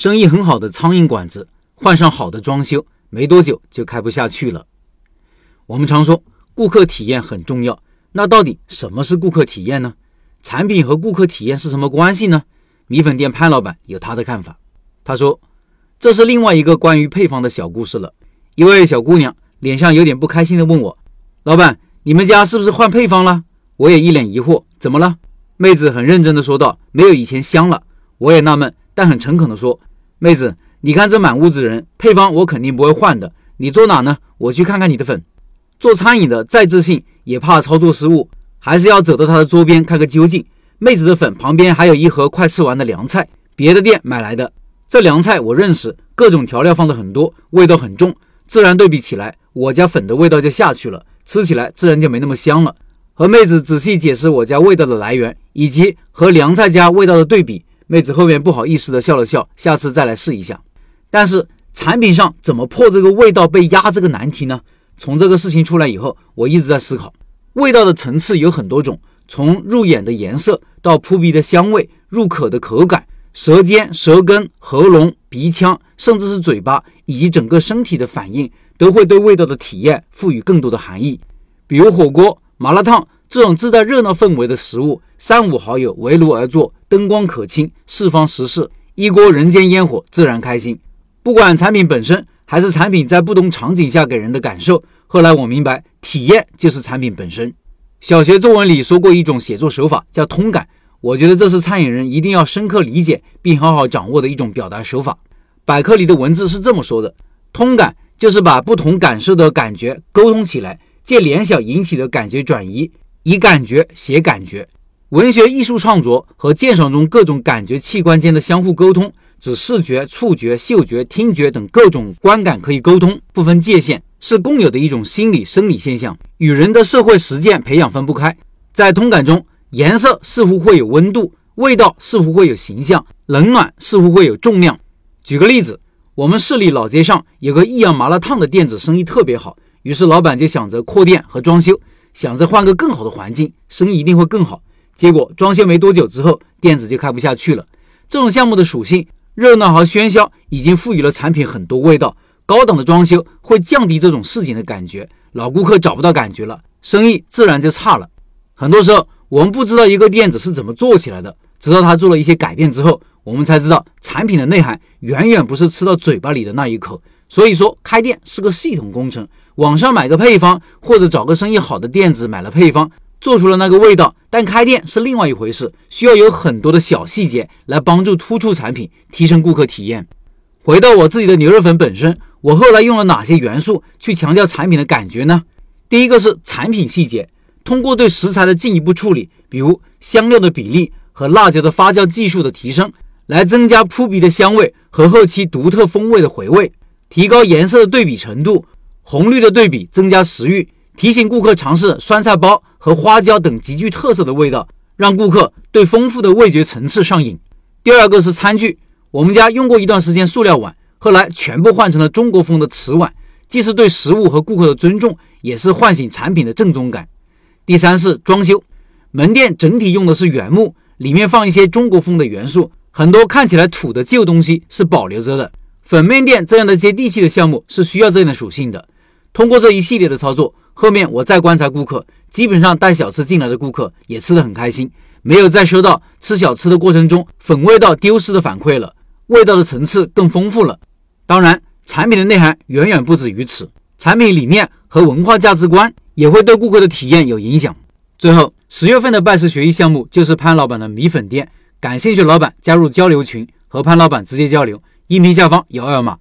生意很好的苍蝇馆子，换上好的装修，没多久就开不下去了。我们常说顾客体验很重要，那到底什么是顾客体验呢？产品和顾客体验是什么关系呢？米粉店潘老板有他的看法。他说：“这是另外一个关于配方的小故事了。一位小姑娘脸上有点不开心的问我：‘老板，你们家是不是换配方了？’我也一脸疑惑：‘怎么了？’妹子很认真地说道：‘没有以前香了。’我也纳闷，但很诚恳地说。”妹子，你看这满屋子人，配方我肯定不会换的。你坐哪呢？我去看看你的粉。做餐饮的再自信，也怕操作失误，还是要走到他的桌边看个究竟。妹子的粉旁边还有一盒快吃完的凉菜，别的店买来的。这凉菜我认识，各种调料放的很多，味道很重，自然对比起来，我家粉的味道就下去了，吃起来自然就没那么香了。和妹子仔细解释我家味道的来源，以及和凉菜家味道的对比。妹子后面不好意思的笑了笑，下次再来试一下。但是产品上怎么破这个味道被压这个难题呢？从这个事情出来以后，我一直在思考，味道的层次有很多种，从入眼的颜色到扑鼻的香味、入口的口感、舌尖、舌根、喉咙、鼻腔，甚至是嘴巴以及整个身体的反应，都会对味道的体验赋予更多的含义。比如火锅、麻辣烫这种自带热闹氛围的食物，三五好友围炉而坐。灯光可亲，四方食事，一锅人间烟火，自然开心。不管产品本身，还是产品在不同场景下给人的感受。后来我明白，体验就是产品本身。小学作文里说过一种写作手法，叫通感。我觉得这是餐饮人一定要深刻理解并好好掌握的一种表达手法。百科里的文字是这么说的：通感就是把不同感受的感觉沟通起来，借联想引起的感觉转移，以感觉写感觉。文学艺术创作和鉴赏中各种感觉器官间的相互沟通，指视觉、触觉、嗅觉、听觉等各种观感可以沟通，不分界限，是共有的一种心理生理现象，与人的社会实践培养分不开。在通感中，颜色似乎会有温度，味道似乎会有形象，冷暖似乎会有重量。举个例子，我们市里老街上有个益阳麻辣烫的店子，生意特别好，于是老板就想着扩店和装修，想着换个更好的环境，生意一定会更好。结果装修没多久之后，店子就开不下去了。这种项目的属性，热闹和喧嚣已经赋予了产品很多味道。高档的装修会降低这种市井的感觉，老顾客找不到感觉了，生意自然就差了。很多时候，我们不知道一个店子是怎么做起来的，直到他做了一些改变之后，我们才知道产品的内涵远远不是吃到嘴巴里的那一口。所以说，开店是个系统工程。网上买个配方，或者找个生意好的店子买了配方。做出了那个味道，但开店是另外一回事，需要有很多的小细节来帮助突出产品，提升顾客体验。回到我自己的牛肉粉本身，我后来用了哪些元素去强调产品的感觉呢？第一个是产品细节，通过对食材的进一步处理，比如香料的比例和辣椒的发酵技术的提升，来增加扑鼻的香味和后期独特风味的回味，提高颜色的对比程度，红绿的对比增加食欲。提醒顾客尝试酸菜包和花椒等极具特色的味道，让顾客对丰富的味觉层次上瘾。第二个是餐具，我们家用过一段时间塑料碗，后来全部换成了中国风的瓷碗，既是对食物和顾客的尊重，也是唤醒产品的正宗感。第三是装修，门店整体用的是原木，里面放一些中国风的元素，很多看起来土的旧东西是保留着的。粉面店这样的接地气的项目是需要这样的属性的。通过这一系列的操作。后面我再观察顾客，基本上带小吃进来的顾客也吃得很开心，没有再收到吃小吃的过程中粉味道丢失的反馈了，味道的层次更丰富了。当然，产品的内涵远远不止于此，产品理念和文化价值观也会对顾客的体验有影响。最后，十月份的拜师学艺项目就是潘老板的米粉店，感兴趣老板加入交流群，和潘老板直接交流，音频下方有二维码。